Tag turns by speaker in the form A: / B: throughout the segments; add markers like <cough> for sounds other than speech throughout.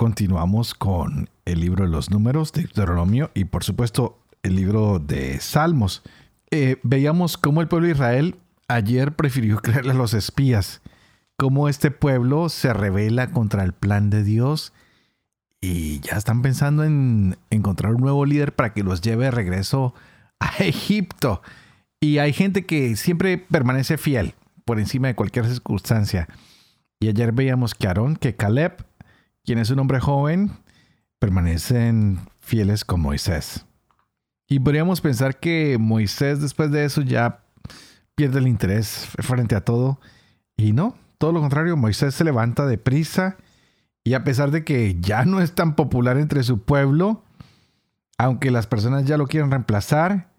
A: Continuamos con el libro de los números de Deuteronomio y por supuesto el libro de Salmos. Eh, veíamos cómo el pueblo de Israel ayer prefirió <laughs> creerle a los espías, cómo este pueblo se revela contra el plan de Dios y ya están pensando en encontrar un nuevo líder para que los lleve de regreso a <laughs> Egipto. Y hay gente que siempre permanece fiel por encima de cualquier circunstancia. Y ayer veíamos que Aarón, que Caleb, quien es un hombre joven, permanecen fieles con Moisés. Y podríamos pensar que Moisés después de eso ya pierde el interés frente a todo. Y no, todo lo contrario, Moisés se levanta deprisa y a pesar de que ya no es tan popular entre su pueblo, aunque las personas ya lo quieren reemplazar,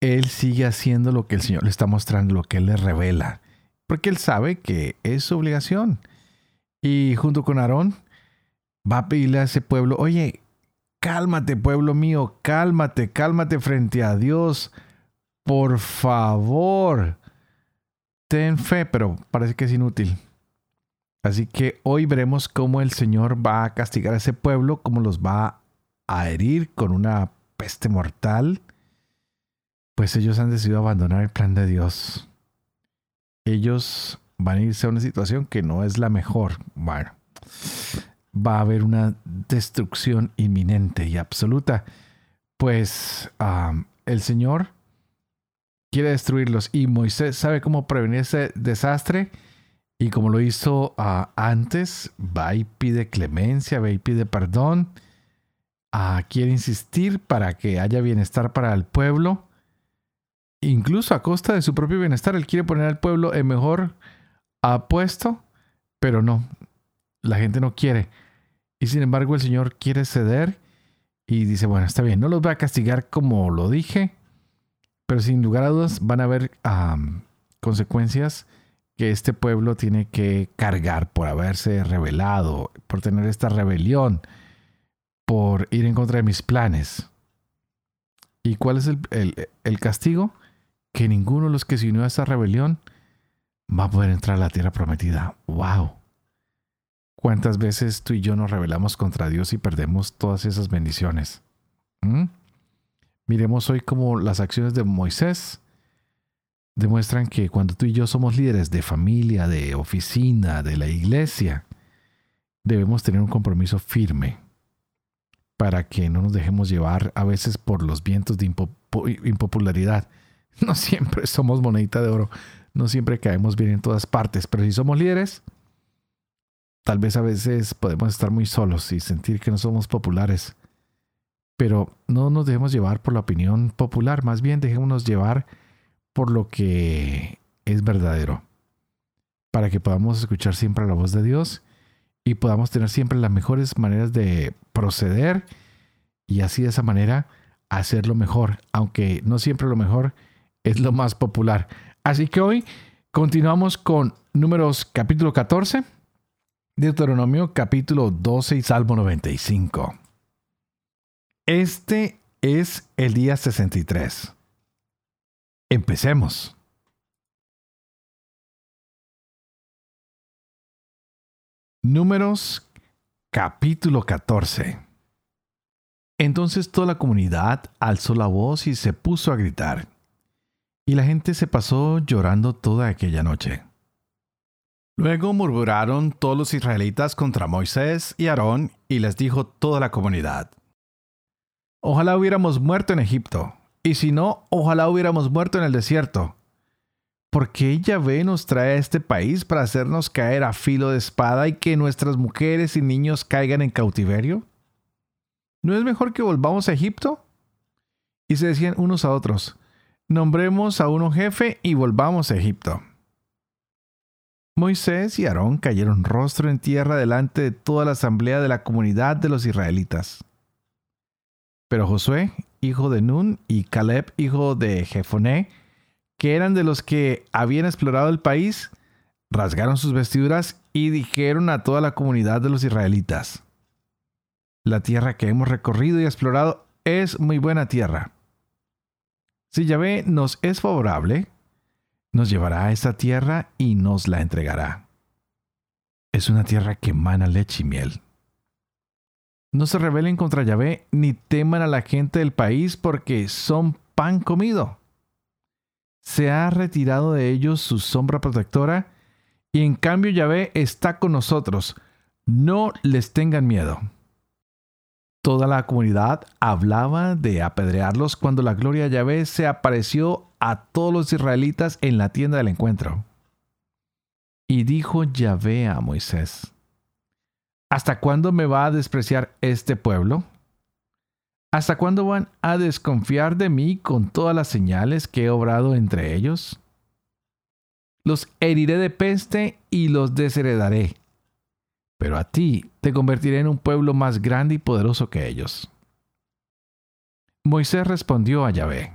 A: él sigue haciendo lo que el Señor le está mostrando, lo que él le revela, porque él sabe que es su obligación. Y junto con Aarón, va a pedirle a ese pueblo, oye, cálmate pueblo mío, cálmate, cálmate frente a Dios, por favor, ten fe, pero parece que es inútil. Así que hoy veremos cómo el Señor va a castigar a ese pueblo, cómo los va a herir con una peste mortal, pues ellos han decidido abandonar el plan de Dios. Ellos van a irse a una situación que no es la mejor. Bueno, va a haber una destrucción inminente y absoluta. Pues el Señor quiere destruirlos y Moisés sabe cómo prevenir ese desastre y como lo hizo antes, va y pide clemencia, va y pide perdón, quiere insistir para que haya bienestar para el pueblo, incluso a costa de su propio bienestar, él quiere poner al pueblo en mejor puesto, pero no, la gente no quiere. Y sin embargo el Señor quiere ceder y dice, bueno, está bien, no los voy a castigar como lo dije, pero sin lugar a dudas van a haber consecuencias que este pueblo tiene que cargar por haberse rebelado, por tener esta rebelión, por ir en contra de mis planes. ¿Y cuál es el, el, castigo? Que ninguno de los que se unió a esta rebelión va a poder entrar a la tierra prometida. ¡Wow! ¿Cuántas veces tú y yo nos rebelamos contra Dios y perdemos todas esas bendiciones? ¿Mm? Miremos hoy cómo las acciones de Moisés demuestran que cuando tú y yo somos líderes de familia, de oficina, de la iglesia, debemos tener un compromiso firme para que no nos dejemos llevar a veces por los vientos de impopularidad. <laughs> No siempre somos monedita de oro, no siempre caemos bien en todas partes, pero si somos líderes, Tal vez a veces podemos estar muy solos y sentir que no somos populares, pero no nos dejemos llevar por la opinión popular, más bien dejémonos llevar por lo que es verdadero, para que podamos escuchar siempre la voz de Dios y podamos tener siempre las mejores maneras de proceder y así de esa manera hacerlo mejor, aunque no siempre lo mejor es lo más popular. Así que hoy continuamos con números capítulo 14 Deuteronomio capítulo 12 y Salmo 95. Este es el día 63. Empecemos. Números capítulo 14. Entonces toda la comunidad alzó la voz y se puso a gritar. Y la gente se pasó llorando toda aquella noche. Luego murmuraron todos los israelitas contra Moisés y Aarón y les dijo toda la comunidad. Ojalá hubiéramos muerto en Egipto, y si no, ojalá hubiéramos muerto en el desierto. ¿Por qué Yahvé nos trae a este país para hacernos caer a filo de espada y que nuestras mujeres y niños caigan en cautiverio? ¿No es mejor que volvamos a Egipto? Y se decían unos a otros, nombremos a uno jefe y volvamos a Egipto. Moisés y Aarón cayeron rostro en tierra delante de toda la asamblea de la comunidad de los israelitas. Pero Josué, hijo de Nun, y Caleb, hijo de Jefoné, que eran de los que habían explorado el país, rasgaron sus vestiduras y dijeron a toda la comunidad de los israelitas, La tierra que hemos recorrido y explorado es muy buena tierra. Si Yahvé nos es favorable, nos llevará a esa tierra y nos la entregará. Es una tierra que emana leche y miel. No se rebelen contra Yahvé ni teman a la gente del país porque son pan comido. Se ha retirado de ellos su sombra protectora y en cambio Yahvé está con nosotros. No les tengan miedo. Toda la comunidad hablaba de apedrearlos cuando la gloria de Yahvé se apareció a todos los israelitas en la tienda del encuentro. Y dijo Yahvé a Moisés, ¿Hasta cuándo me va a despreciar este pueblo? ¿Hasta cuándo van a desconfiar de mí con todas las señales que he obrado entre ellos? Los heriré de peste y los desheredaré pero a ti te convertiré en un pueblo más grande y poderoso que ellos. Moisés respondió a Yahvé,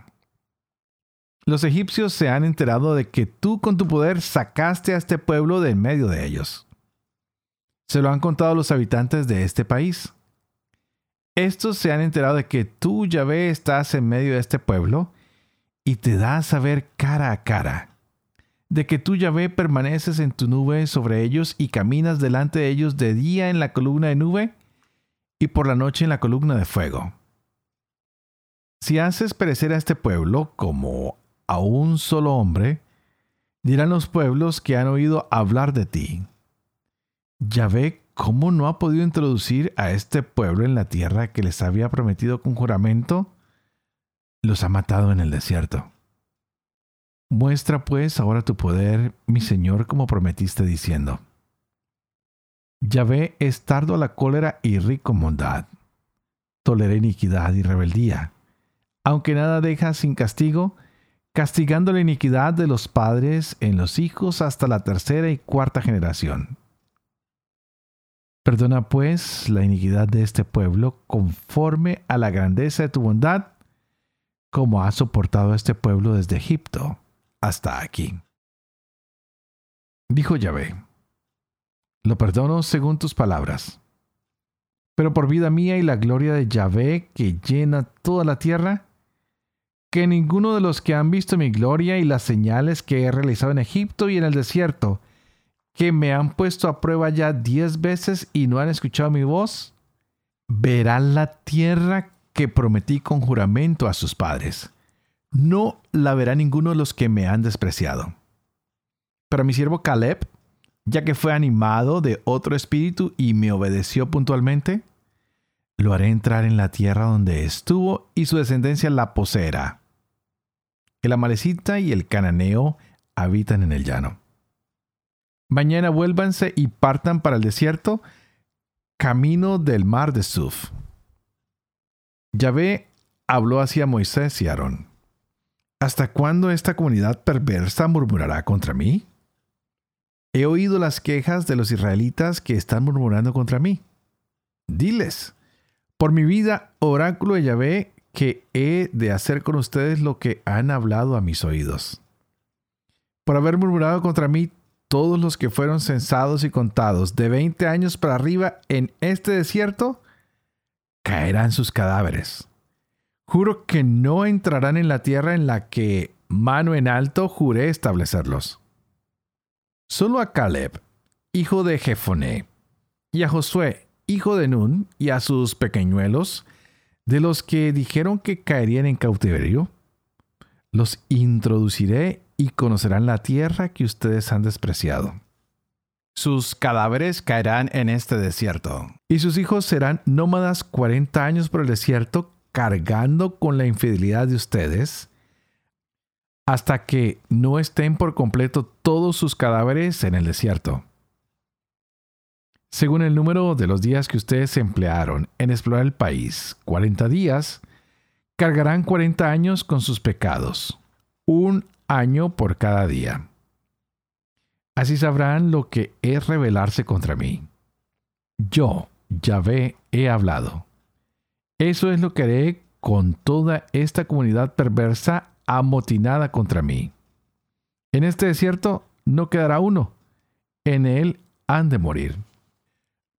A: Los egipcios se han enterado de que tú con tu poder sacaste a este pueblo de en medio de ellos. Se lo han contado los habitantes de este país. Estos se han enterado de que tú, Yahvé, estás en medio de este pueblo y te das a ver cara a cara de que tú, Yahvé, permaneces en tu nube sobre ellos y caminas delante de ellos de día en la columna de nube y por la noche en la columna de fuego. Si haces perecer a este pueblo como a un solo hombre, dirán los pueblos que han oído hablar de ti. Yahvé, ¿cómo no ha podido introducir a este pueblo en la tierra que les había prometido con juramento? Los ha matado en el desierto. Muestra pues ahora tu poder, mi Señor, como prometiste diciendo. Yahvé es tardo a la cólera y rico en bondad. Tolera iniquidad y rebeldía. Aunque nada deja sin castigo, castigando la iniquidad de los padres en los hijos hasta la tercera y cuarta generación. Perdona pues la iniquidad de este pueblo conforme a la grandeza de tu bondad, como has soportado este pueblo desde Egipto hasta aquí. Dijo Yahvé, lo perdono según tus palabras. Pero por vida mía y la gloria de Yahvé que llena toda la tierra, que ninguno de los que han visto mi gloria y las señales que he realizado en Egipto y en el desierto, que me han puesto a prueba ya diez veces y no han escuchado mi voz, verán la tierra que prometí con juramento a sus padres no la verá ninguno de los que me han despreciado. Pero mi siervo Caleb, ya que fue animado de otro espíritu y me obedeció puntualmente, lo haré entrar en la tierra donde estuvo y su descendencia la poseerá. El amalecita y el cananeo habitan en el llano. Mañana vuélvanse y partan para el desierto, camino del mar de Suf. Yahvé habló hacia Moisés y Aarón. ¿Hasta cuándo esta comunidad perversa murmurará contra mí? He oído las quejas de los israelitas que están murmurando contra mí. Diles, por mi vida, oráculo de Yahvé, que he de hacer con ustedes lo que han hablado a mis oídos. Por haber murmurado contra mí todos los que fueron censados y contados de 20 años para arriba en este desierto, caerán sus cadáveres. Juro que no entrarán en la tierra en la que, mano en alto, juré establecerlos. Solo a Caleb, hijo de Jefoné, y a Josué, hijo de Nun, y a sus pequeñuelos, de los que dijeron que caerían en cautiverio, los introduciré y conocerán la tierra que ustedes han despreciado. Sus cadáveres caerán en este desierto, y sus hijos serán nómadas cuarenta años por el desierto cargando con la infidelidad de ustedes hasta que no estén por completo todos sus cadáveres en el desierto. Según el número de los días que ustedes emplearon en explorar el país, 40 días, cargarán 40 años con sus pecados, un año por cada día. Así sabrán lo que es rebelarse contra mí. Yo, Yahvé, he hablado. Eso es lo que haré con toda esta comunidad perversa amotinada contra mí. En este desierto no quedará uno. En él han de morir.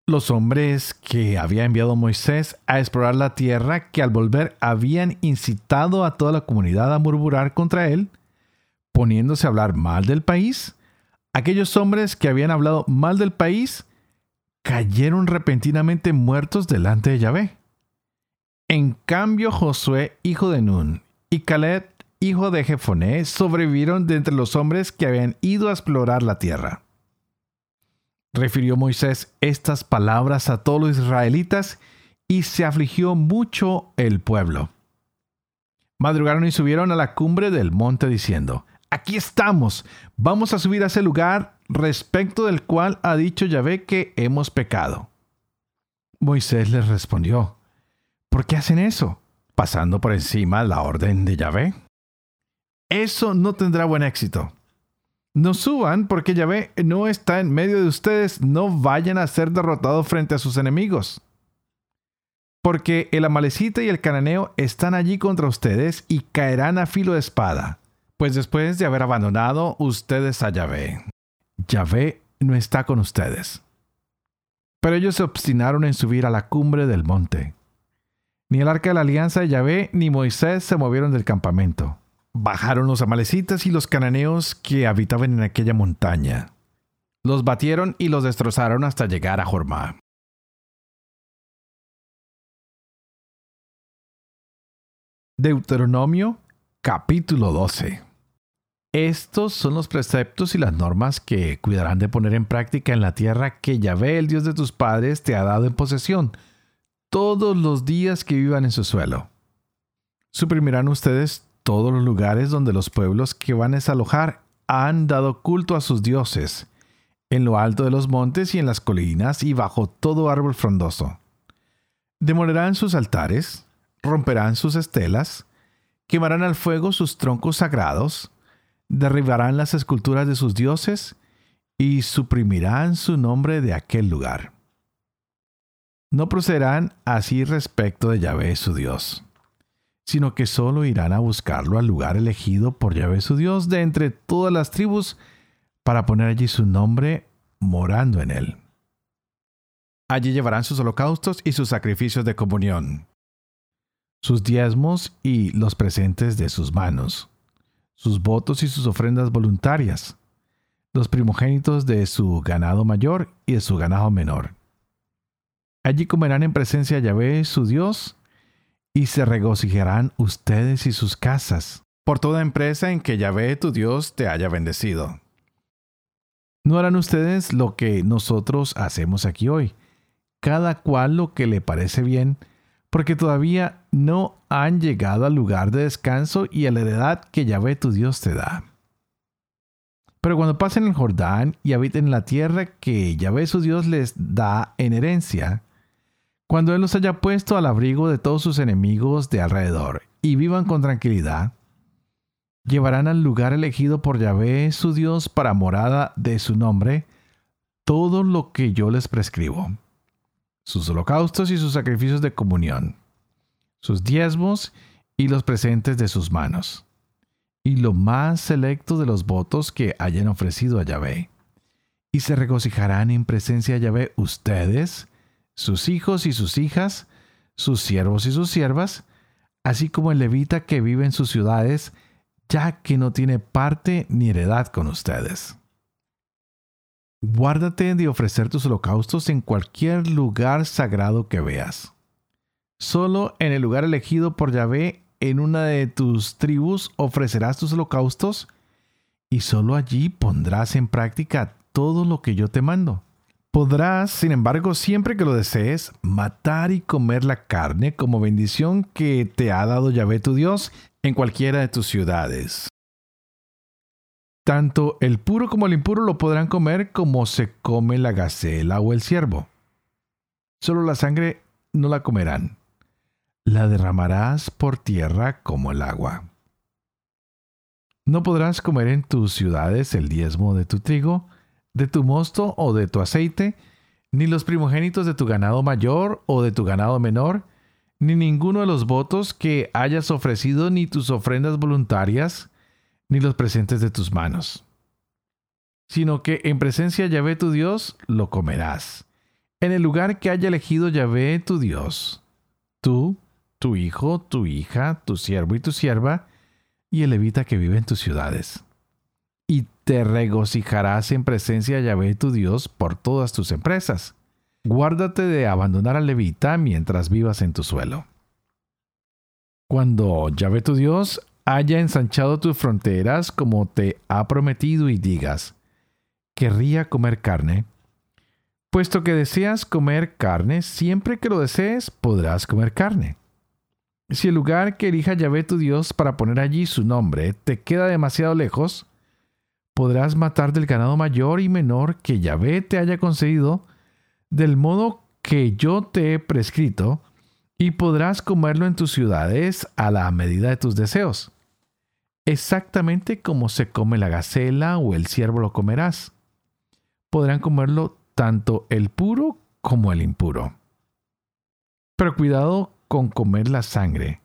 A: Los hombres que había enviado Moisés a explorar la tierra, que al volver habían incitado a toda la comunidad a murmurar contra él, poniéndose a hablar mal del país, aquellos hombres que habían hablado mal del país, cayeron repentinamente muertos delante de Yahvé. En cambio, Josué, hijo de Nun, y Caleb, hijo de Jefoné, sobrevivieron de entre los hombres que habían ido a explorar la tierra. Refirió Moisés estas palabras a todos los israelitas y se afligió mucho el pueblo. Madrugaron y subieron a la cumbre del monte diciendo, Aquí estamos, vamos a subir a ese lugar respecto del cual ha dicho Yahvé que hemos pecado. Moisés les respondió, ¿por qué hacen eso? Pasando por encima la orden de Yahvé. Eso no tendrá buen éxito. No suban porque Yahvé no está en medio de ustedes, no vayan a ser derrotados frente a sus enemigos. Porque el amalecita y el cananeo están allí contra ustedes y caerán a filo de espada. Pues después de haber abandonado ustedes a Yahvé, Yahvé no está con ustedes. Pero ellos se obstinaron en subir a la cumbre del monte. Ni el arca de la alianza de Yahvé ni Moisés se movieron del campamento bajaron los amalecitas y los cananeos que habitaban en aquella montaña. Los batieron y los destrozaron hasta llegar a Jormá. Deuteronomio capítulo 12 Estos son los preceptos y las normas que cuidarán de poner en práctica en la tierra que Yahvé, el Dios de tus padres, te ha dado en posesión, todos los días que vivan en su suelo. Suprimirán ustedes todos los lugares donde los pueblos que van a desalojar han dado culto a sus dioses, en lo alto de los montes y en las colinas y bajo todo árbol frondoso. Demolerán sus altares, romperán sus estelas, quemarán al fuego sus troncos sagrados, derribarán las esculturas de sus dioses y suprimirán su nombre de aquel lugar. No procederán así respecto de Yahvé su Dios sino que solo irán a buscarlo al lugar elegido por Yahvé su Dios de entre todas las tribus para poner allí su nombre morando en él. Allí llevarán sus holocaustos y sus sacrificios de comunión, sus diezmos y los presentes de sus manos, sus votos y sus ofrendas voluntarias, los primogénitos de su ganado mayor y de su ganado menor. Allí comerán en presencia de Yahvé su Dios, y se regocijarán ustedes y sus casas por toda empresa en que Yahvé tu Dios te haya bendecido. No harán ustedes lo que nosotros hacemos aquí hoy, cada cual lo que le parece bien, porque todavía no han llegado al lugar de descanso y a la heredad que Yahvé tu Dios te da. Pero cuando pasen el Jordán y habiten en la tierra que Yahvé su Dios les da en herencia, cuando Él los haya puesto al abrigo de todos sus enemigos de alrededor y vivan con tranquilidad, llevarán al lugar elegido por Yahvé su Dios para morada de su nombre todo lo que yo les prescribo, sus holocaustos y sus sacrificios de comunión, sus diezmos y los presentes de sus manos, y lo más selecto de los votos que hayan ofrecido a Yahvé. Y se regocijarán en presencia de Yahvé ustedes, sus hijos y sus hijas, sus siervos y sus siervas, así como el levita que vive en sus ciudades, ya que no tiene parte ni heredad con ustedes. Guárdate de ofrecer tus holocaustos en cualquier lugar sagrado que veas. Solo en el lugar elegido por Yahvé en una de tus tribus ofrecerás tus holocaustos y solo allí pondrás en práctica todo lo que yo te mando. Podrás, sin embargo, siempre que lo desees, matar y comer la carne como bendición que te ha dado Yahvé tu Dios en cualquiera de tus ciudades. Tanto el puro como el impuro lo podrán comer como se come la gacela o el ciervo. Solo la sangre no la comerán. La derramarás por tierra como el agua. No podrás comer en tus ciudades el diezmo de tu trigo, de tu mosto o de tu aceite, ni los primogénitos de tu ganado mayor o de tu ganado menor, ni ninguno de los votos que hayas ofrecido, ni tus ofrendas voluntarias, ni los presentes de tus manos. Sino que en presencia de Yahvé tu Dios lo comerás, en el lugar que haya elegido Yahvé tu Dios. Tú, tu hijo, tu hija, tu siervo y tu sierva, y el levita que vive en tus ciudades. Y te regocijarás en presencia de Yahvé tu Dios por todas tus empresas. Guárdate de abandonar al levita mientras vivas en tu suelo. Cuando Yahvé tu Dios haya ensanchado tus fronteras como te ha prometido y digas, querría comer carne, puesto que deseas comer carne, siempre que lo desees podrás comer carne. Si el lugar que elija Yahvé tu Dios para poner allí su nombre te queda demasiado lejos, podrás matar del ganado mayor y menor que Yahvé te haya concedido, del modo que yo te he prescrito, y podrás comerlo en tus ciudades a la medida de tus deseos. Exactamente como se come la gacela o el ciervo lo comerás. Podrán comerlo tanto el puro como el impuro. Pero cuidado con comer la sangre,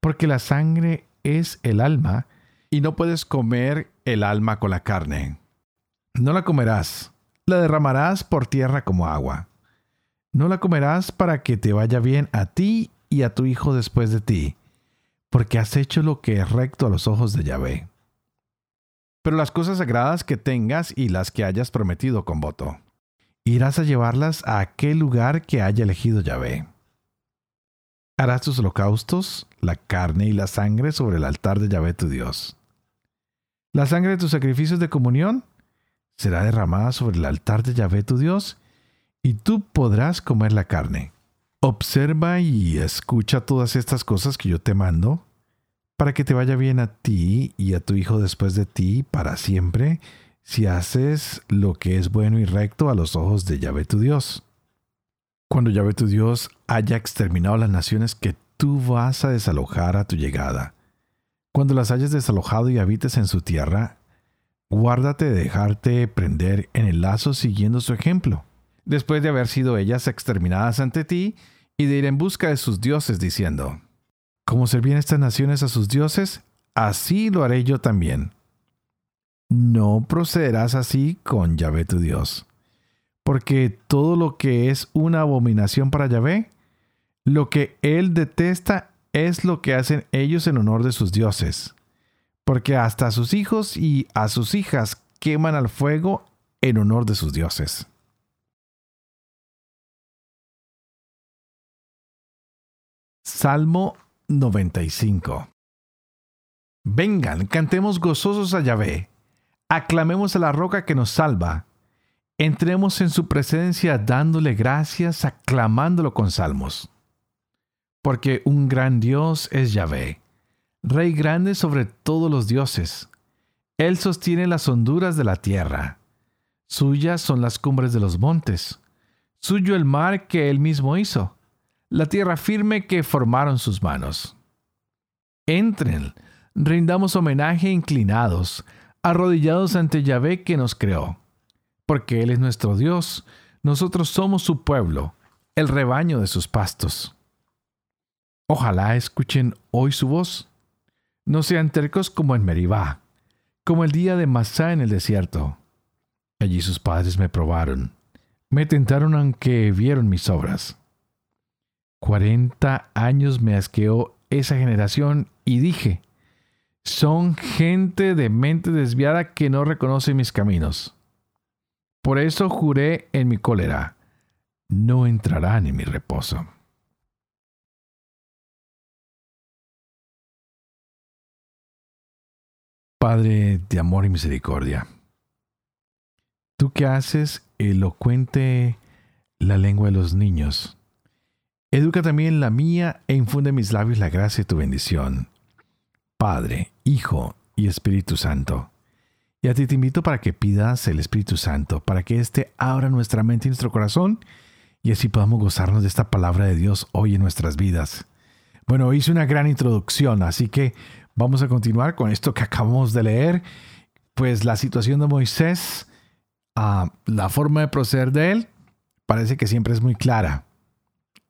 A: porque la sangre es el alma, y no puedes comer el alma con la carne. No la comerás, la derramarás por tierra como agua. No la comerás para que te vaya bien a ti y a tu hijo después de ti, porque has hecho lo que es recto a los ojos de Yahvé. Pero las cosas sagradas que tengas y las que hayas prometido con voto, irás a llevarlas a aquel lugar que haya elegido Yahvé. Harás tus holocaustos, la carne y la sangre sobre el altar de Yahvé tu Dios. La sangre de tus sacrificios de comunión será derramada sobre el altar de Yahvé tu Dios, y tú podrás comer la carne. Observa y escucha todas estas cosas que yo te mando, para que te vaya bien a ti y a tu hijo después de ti para siempre, si haces lo que es bueno y recto a los ojos de Yahvé tu Dios. Cuando Yahvé tu Dios haya exterminado las naciones que tú vas a desalojar a tu llegada, cuando las hayas desalojado y habites en su tierra, guárdate de dejarte prender en el lazo siguiendo su ejemplo, después de haber sido ellas exterminadas ante ti y de ir en busca de sus dioses, diciendo, Como servían estas naciones a sus dioses, así lo haré yo también. No procederás así con Yahvé tu Dios, porque todo lo que es una abominación para Yahvé, lo que él detesta es lo que hacen ellos en honor de sus dioses, porque hasta a sus hijos y a sus hijas queman al fuego en honor de sus dioses. Salmo 95 Vengan, cantemos gozosos a Yahvé, aclamemos a la roca que nos salva, entremos en su presencia dándole gracias, aclamándolo con salmos porque un gran Dios es Yahvé, Rey grande sobre todos los dioses. Él sostiene las honduras de la tierra. Suyas son las cumbres de los montes. Suyo el mar que él mismo hizo, la tierra firme que formaron sus manos. Entren, rindamos homenaje inclinados, arrodillados ante Yahvé que nos creó. Porque Él es nuestro Dios, nosotros somos su pueblo, el rebaño de sus pastos. Ojalá escuchen hoy su voz. No sean tercos como en Meribá, como el día de Masá en el desierto. Allí sus padres me probaron, me tentaron aunque vieron mis obras. Cuarenta años me asqueó esa generación y dije, son gente de mente desviada que no reconoce mis caminos. Por eso juré en mi cólera, no entrarán en mi reposo. Padre de amor y misericordia, tú que haces elocuente la lengua de los niños, educa también la mía e infunde en mis labios la gracia de tu bendición. Padre, Hijo y Espíritu Santo. Y a ti te invito para que pidas el Espíritu Santo, para que éste abra nuestra mente y nuestro corazón y así podamos gozarnos de esta palabra de Dios hoy en nuestras vidas. Bueno, hice una gran introducción, así que Vamos a continuar con esto que acabamos de leer. Pues la situación de Moisés ah, la forma de proceder de él parece que siempre es muy clara.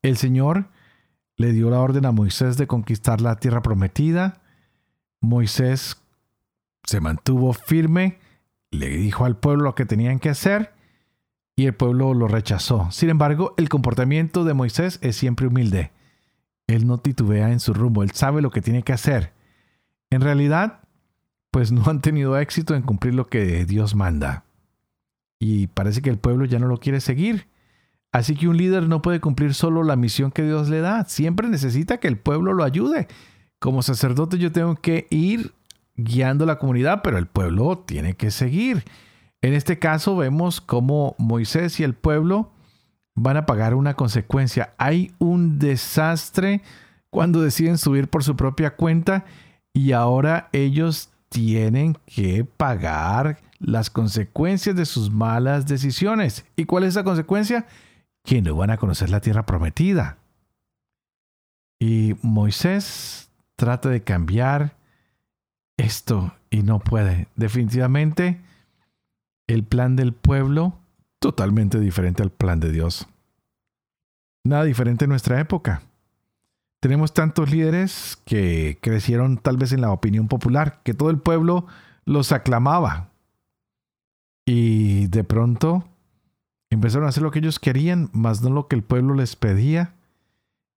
A: El Señor le dio la orden a Moisés de conquistar la tierra prometida. Moisés se mantuvo firme, le dijo al pueblo lo que tenían que hacer y el pueblo lo rechazó. Sin embargo, el comportamiento de Moisés es siempre humilde. Él no titubea en su rumbo, él sabe lo que tiene que hacer. En realidad, pues no han tenido éxito en cumplir lo que Dios manda. Y parece que el pueblo ya no lo quiere seguir. Así que un líder no puede cumplir solo la misión que Dios le da, siempre necesita que el pueblo lo ayude. Como sacerdote yo tengo que ir guiando la comunidad, pero el pueblo tiene que seguir. En este caso vemos cómo Moisés y el pueblo van a pagar una consecuencia. Hay un desastre cuando deciden subir por su propia cuenta y ahora ellos tienen que pagar las consecuencias de sus malas decisiones. ¿Y cuál es la consecuencia? Que no van a conocer la tierra prometida. Y Moisés trata de cambiar esto y no puede. Definitivamente el plan del pueblo totalmente diferente al plan de Dios. Nada diferente en nuestra época. Tenemos tantos líderes que crecieron tal vez en la opinión popular, que todo el pueblo los aclamaba. Y de pronto empezaron a hacer lo que ellos querían, más no lo que el pueblo les pedía.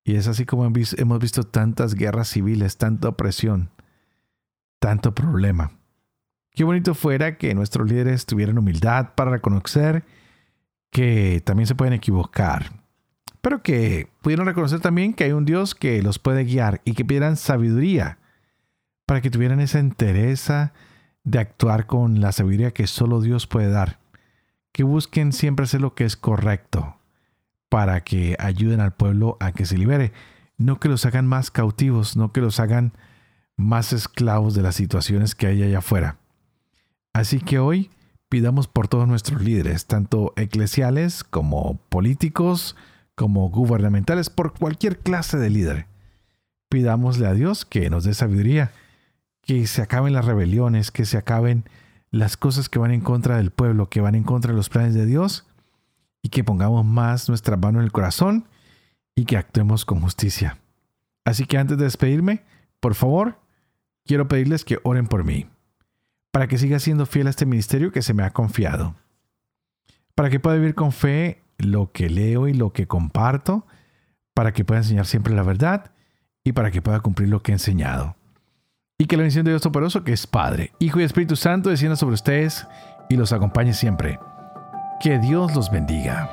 A: Y es así como hemos visto tantas guerras civiles, tanta opresión, tanto problema. Qué bonito fuera que nuestros líderes tuvieran humildad para reconocer que también se pueden equivocar, pero que pudieran reconocer también que hay un Dios que los puede guiar y que pidieran sabiduría para que tuvieran esa entereza de actuar con la sabiduría que solo Dios puede dar. Que busquen siempre hacer lo que es correcto para que ayuden al pueblo a que se libere. No que los hagan más cautivos, no que los hagan más esclavos de las situaciones que hay allá afuera. Así que hoy pidamos por todos nuestros líderes, tanto eclesiales como políticos, como gubernamentales, por cualquier clase de líder. Pidámosle a Dios que nos dé sabiduría, que se acaben las rebeliones, que se acaben las cosas que van en contra del pueblo, que van en contra de los planes de Dios, y que pongamos más nuestra mano en el corazón y que actuemos con justicia. Así que antes de despedirme, por favor, quiero pedirles que oren por mí para que siga siendo fiel a este ministerio que se me ha confiado, para que pueda vivir con fe lo que leo y lo que comparto, para que pueda enseñar siempre la verdad y para que pueda cumplir lo que he enseñado. Y que la bendición de Dios Toporoso, que es Padre, Hijo y Espíritu Santo, descienda sobre ustedes y los acompañe siempre. Que Dios los bendiga.